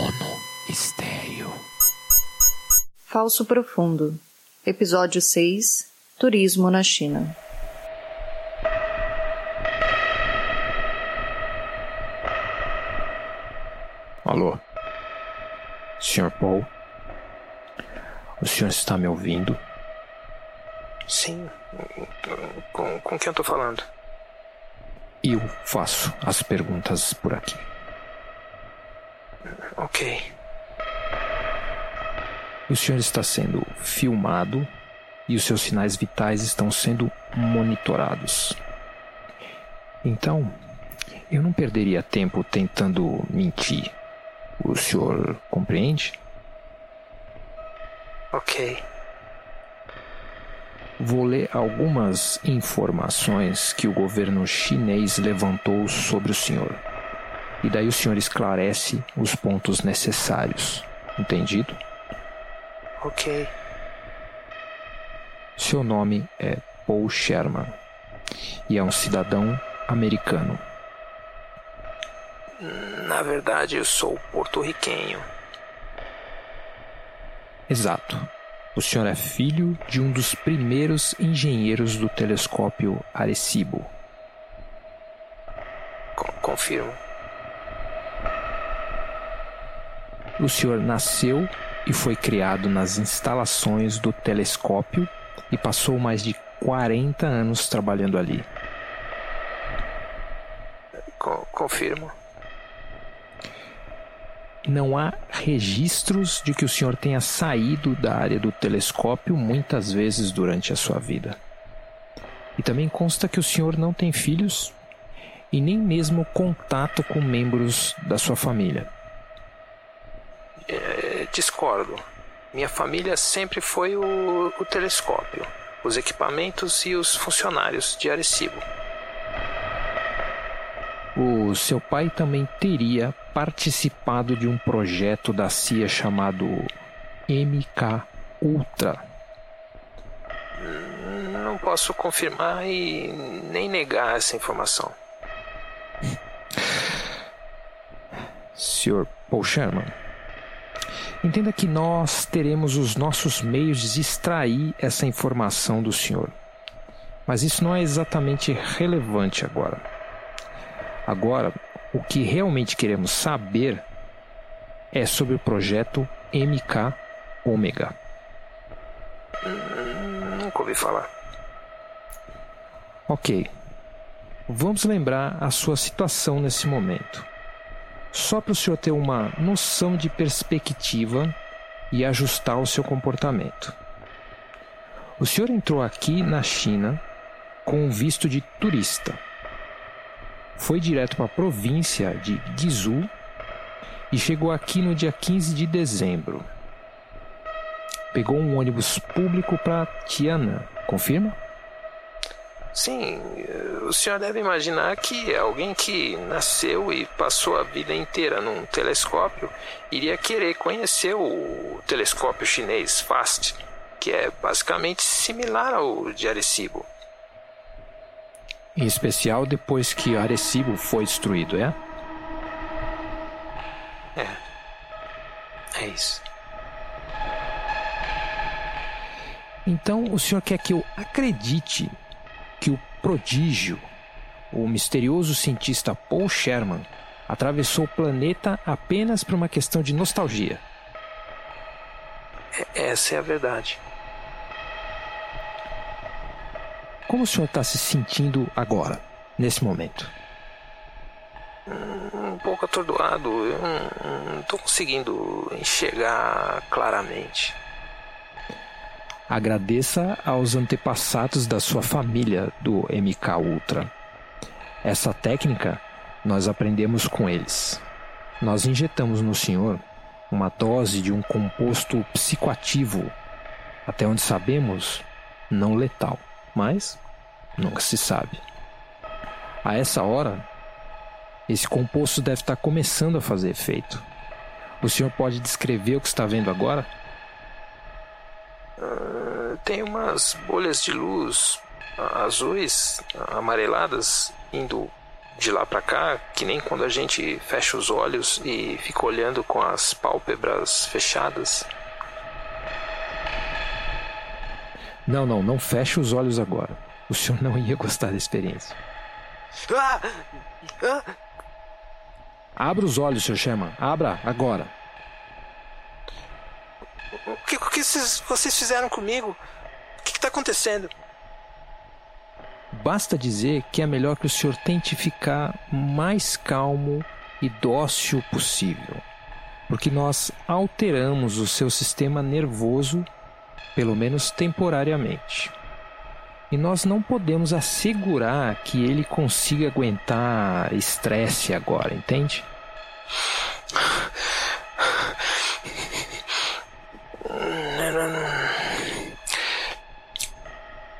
Mono Estéreo. Falso Profundo. Episódio 6 Turismo na China. Alô? Sr. Paul? O senhor está me ouvindo? Sim. Com, com quem eu tô falando? Eu faço as perguntas por aqui. Ok. O senhor está sendo filmado e os seus sinais vitais estão sendo monitorados. Então, eu não perderia tempo tentando mentir. O senhor compreende? Ok. Vou ler algumas informações que o governo chinês levantou sobre o senhor. E daí o senhor esclarece os pontos necessários. Entendido? Ok. Seu nome é Paul Sherman e é um cidadão americano. Na verdade, eu sou porto-riquenho. Exato. O senhor é filho de um dos primeiros engenheiros do telescópio Arecibo. Co- confirmo. O senhor nasceu e foi criado nas instalações do telescópio e passou mais de 40 anos trabalhando ali. Co- confirmo. Não há registros de que o senhor tenha saído da área do telescópio muitas vezes durante a sua vida. E também consta que o senhor não tem filhos e nem mesmo contato com membros da sua família. Discordo. Minha família sempre foi o, o telescópio, os equipamentos e os funcionários de Arecibo. O seu pai também teria participado de um projeto da CIA chamado MK Ultra. Não posso confirmar e nem negar essa informação. Sr. Paul Sherman, entenda que nós teremos os nossos meios de extrair essa informação do senhor. Mas isso não é exatamente relevante agora. Agora, o que realmente queremos saber é sobre o projeto MK Omega. Nunca ouvi falar. Ok. Vamos lembrar a sua situação nesse momento. Só para o senhor ter uma noção de perspectiva e ajustar o seu comportamento. O senhor entrou aqui na China com um visto de turista. Foi direto para a província de Guizhou e chegou aqui no dia 15 de dezembro. Pegou um ônibus público para Tiananmen, confirma? Sim, eh, o senhor deve imaginar que alguém que nasceu e passou a vida inteira num telescópio iria querer conhecer o telescópio chinês FAST, que é basicamente similar ao de Arecibo. Em especial depois que Arecibo foi destruído, é? É isso. Então o senhor quer que eu acredite que o prodígio, o misterioso cientista Paul Sherman, atravessou o planeta apenas por uma questão de nostalgia? É- Essa é a verdade. Como o senhor está se sentindo agora, nesse momento? Um pouco atordoado, eu não, tô conseguindo enxergar claramente. Agradeça aos antepassados da sua família do MK Ultra. Essa técnica nós aprendemos com eles. Nós injetamos no senhor uma dose de um composto psicoativo, até onde sabemos, não letal, mas nunca se sabe. A essa hora, esse composto deve estar começando a fazer efeito. O senhor pode descrever o que está vendo agora? Tem umas bolhas de luz azuis, amareladas, indo de lá para cá, que nem quando a gente fecha os olhos e fica olhando com as pálpebras fechadas. Não, não, não feche os olhos agora. O senhor não ia gostar da experiência. Ah! Ah! Abra os olhos, Sr. Sherman. Abra agora. O que, o que vocês, vocês fizeram comigo? O que está acontecendo? Basta dizer que é melhor que o senhor tente ficar mais calmo e dócil possível, porque nós alteramos o seu sistema nervoso, pelo menos temporariamente. E nós não podemos assegurar que ele consiga aguentar estresse agora, entende?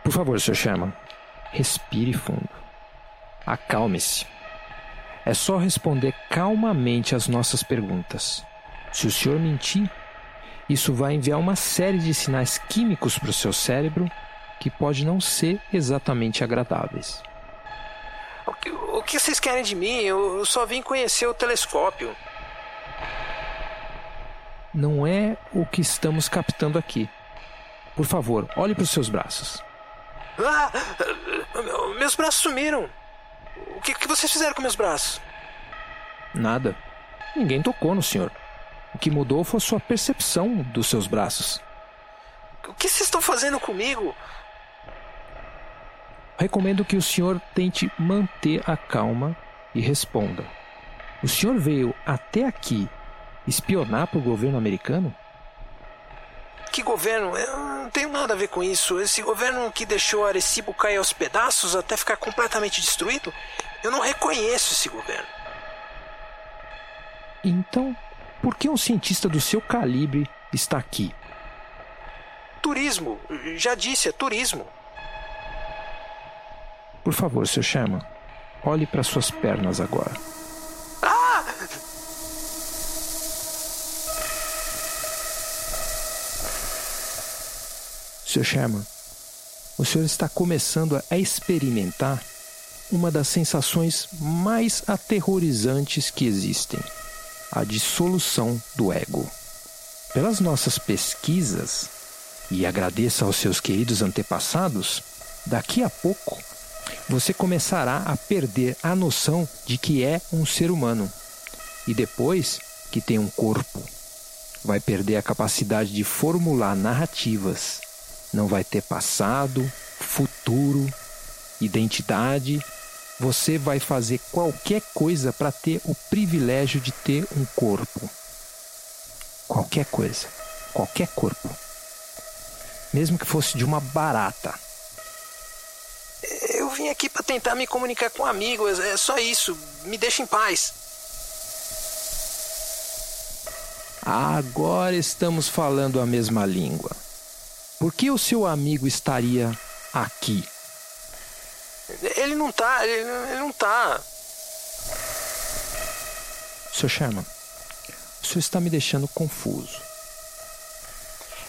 Por favor, Sr. Sherman, respire fundo. Acalme-se. É só responder calmamente às nossas perguntas. Se o senhor mentir, isso vai enviar uma série de sinais químicos para o seu cérebro que pode não ser exatamente agradáveis. O que, o que vocês querem de mim? Eu só vim conhecer o telescópio. Não é o que estamos captando aqui. Por favor, olhe para os seus braços. Ah! Meus braços sumiram. O que, que vocês fizeram com meus braços? Nada. Ninguém tocou no senhor. O que mudou foi a sua percepção dos seus braços. O que vocês estão fazendo comigo? Recomendo que o senhor tente manter a calma e responda. O senhor veio até aqui espionar para o governo americano? Que governo? Eu não tenho nada a ver com isso. Esse governo que deixou Arecibo cair aos pedaços até ficar completamente destruído, eu não reconheço esse governo. Então, por que um cientista do seu calibre está aqui? Turismo. Já disse, é turismo. Por favor, Sr. Sherman, olhe para suas pernas agora. Sr. Sherman, o senhor está começando a experimentar uma das sensações mais aterrorizantes que existem: a dissolução do ego. Pelas nossas pesquisas, e agradeça aos seus queridos antepassados, daqui a pouco você começará a perder a noção de que é um ser humano e depois que tem um corpo. Vai perder a capacidade de formular narrativas não vai ter passado, futuro, identidade. Você vai fazer qualquer coisa para ter o privilégio de ter um corpo. Qualquer coisa. Qualquer corpo. Mesmo que fosse de uma barata. Eu vim aqui para tentar me comunicar com amigos, é só isso. Me deixa em paz. Agora estamos falando a mesma língua. Por que o seu amigo estaria aqui? Ele não tá, ele, ele não tá. Sr. Sherman, o senhor está me deixando confuso.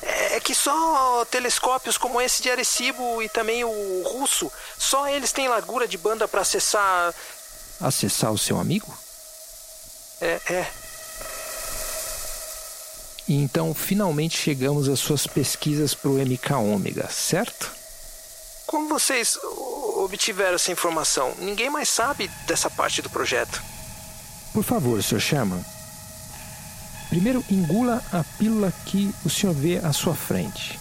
É, é que só telescópios como esse de Arecibo e também o russo, só eles têm largura de banda para acessar. Acessar o seu amigo? É, é. E então finalmente chegamos às suas pesquisas para o MK Ômega, certo? Como vocês obtiveram essa informação? Ninguém mais sabe dessa parte do projeto. Por favor, Sr. Sherman. Primeiro, engula a pílula que o senhor vê à sua frente.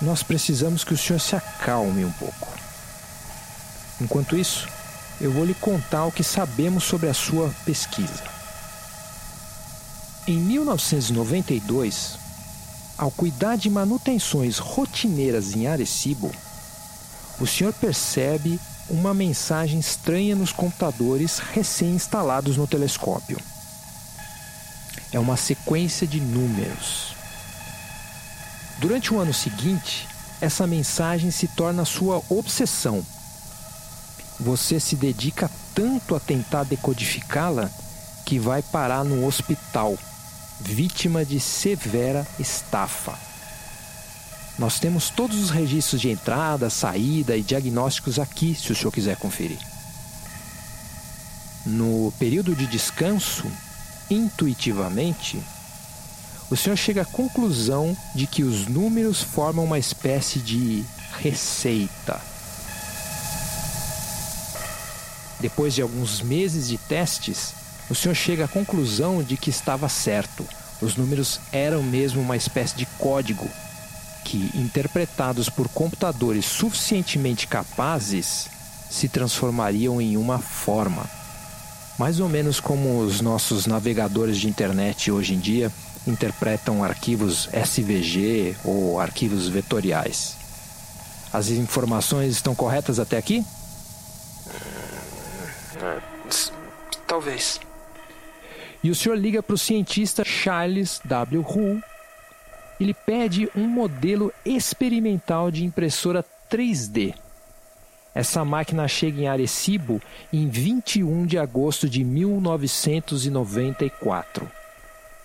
Nós precisamos que o senhor se acalme um pouco. Enquanto isso, eu vou lhe contar o que sabemos sobre a sua pesquisa. Em 1992, ao cuidar de manutenções rotineiras em Arecibo, o senhor percebe uma mensagem estranha nos computadores recém-instalados no telescópio. É uma sequência de números. Durante o ano seguinte, essa mensagem se torna sua obsessão. Você se dedica tanto a tentar decodificá-la que vai parar no hospital vítima de severa estafa. Nós temos todos os registros de entrada, saída e diagnósticos aqui, se o senhor quiser conferir. no período de descanso, intuitivamente, o senhor chega à conclusão de que os números formam uma espécie de receita. Depois de alguns meses de testes, o senhor chega à conclusão de que estava certo. Os números eram mesmo uma espécie de código que, interpretados por computadores suficientemente capazes, se transformariam em uma forma. Mais ou menos como os nossos navegadores de internet hoje em dia interpretam arquivos SVG ou arquivos vetoriais. As informações estão corretas até aqui? Talvez. E o senhor liga para o cientista Charles W. Hull. Ele pede um modelo experimental de impressora 3D. Essa máquina chega em Arecibo em 21 de agosto de 1994.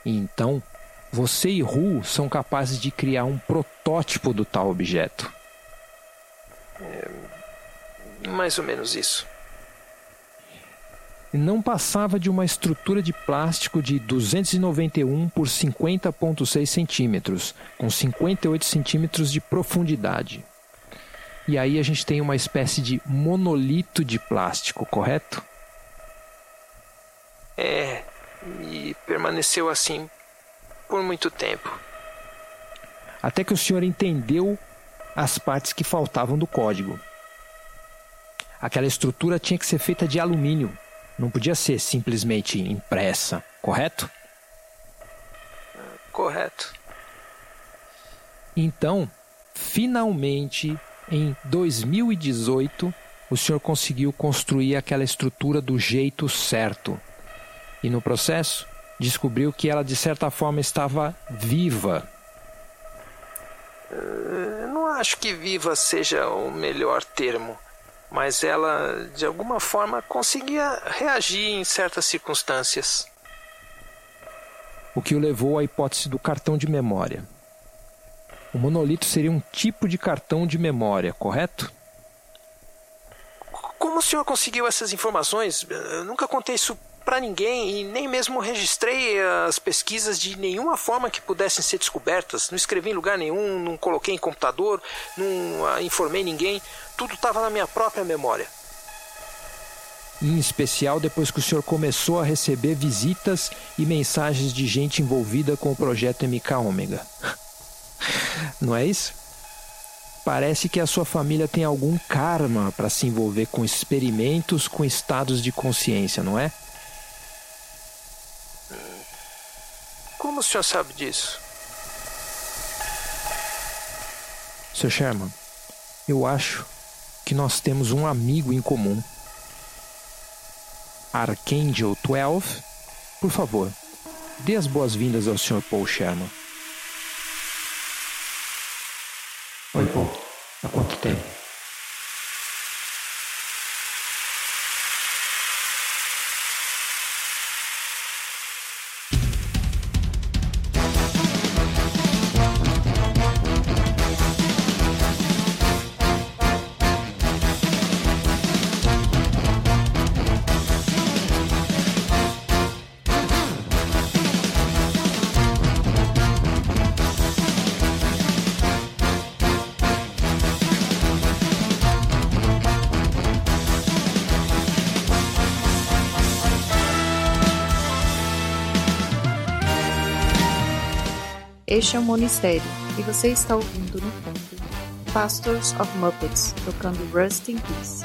E então, você e Ru são capazes de criar um protótipo do tal objeto. É, mais ou menos isso. Não passava de uma estrutura de plástico de 291 por 50,6 centímetros, com 58 centímetros de profundidade. E aí a gente tem uma espécie de monolito de plástico, correto? É, e permaneceu assim por muito tempo. Até que o senhor entendeu as partes que faltavam do código. Aquela estrutura tinha que ser feita de alumínio, não podia ser simplesmente impressa, correto? Correto. Então, finalmente em 2018, o senhor conseguiu construir aquela estrutura do jeito certo. E no processo, descobriu que ela de certa forma estava viva. Eu não acho que viva seja o melhor termo, mas ela de alguma forma conseguia reagir em certas circunstâncias. O que o levou à hipótese do cartão de memória. O monolito seria um tipo de cartão de memória, correto? Como o senhor conseguiu essas informações? Eu nunca contei isso para ninguém e nem mesmo registrei as pesquisas de nenhuma forma que pudessem ser descobertas. Não escrevi em lugar nenhum, não coloquei em computador, não ah, informei ninguém. Tudo estava na minha própria memória. Em especial depois que o senhor começou a receber visitas e mensagens de gente envolvida com o projeto MK Ômega. Não é isso? Parece que a sua família tem algum karma para se envolver com experimentos com estados de consciência, não é? Como o senhor sabe disso? Sr. Sherman, eu acho que nós temos um amigo em comum. Archangel 12, por favor, dê as boas-vindas ao Sr. Paul Sherman. Este é o Monistério e você está ouvindo no fundo Pastors of Muppets tocando Rust in Peace.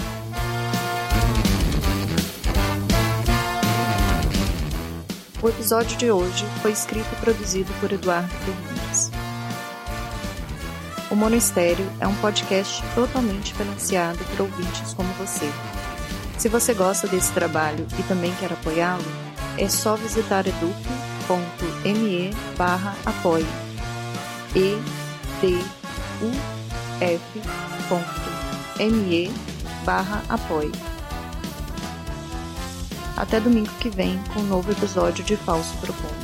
O episódio de hoje foi escrito e produzido por Eduardo Fernandes. O Monistério é um podcast totalmente financiado por ouvintes como você. Se você gosta desse trabalho e também quer apoiá-lo, é só visitar eduque me barra apoie e d u f me barra apoie. Até domingo que vem com um novo episódio de Falso Profundo.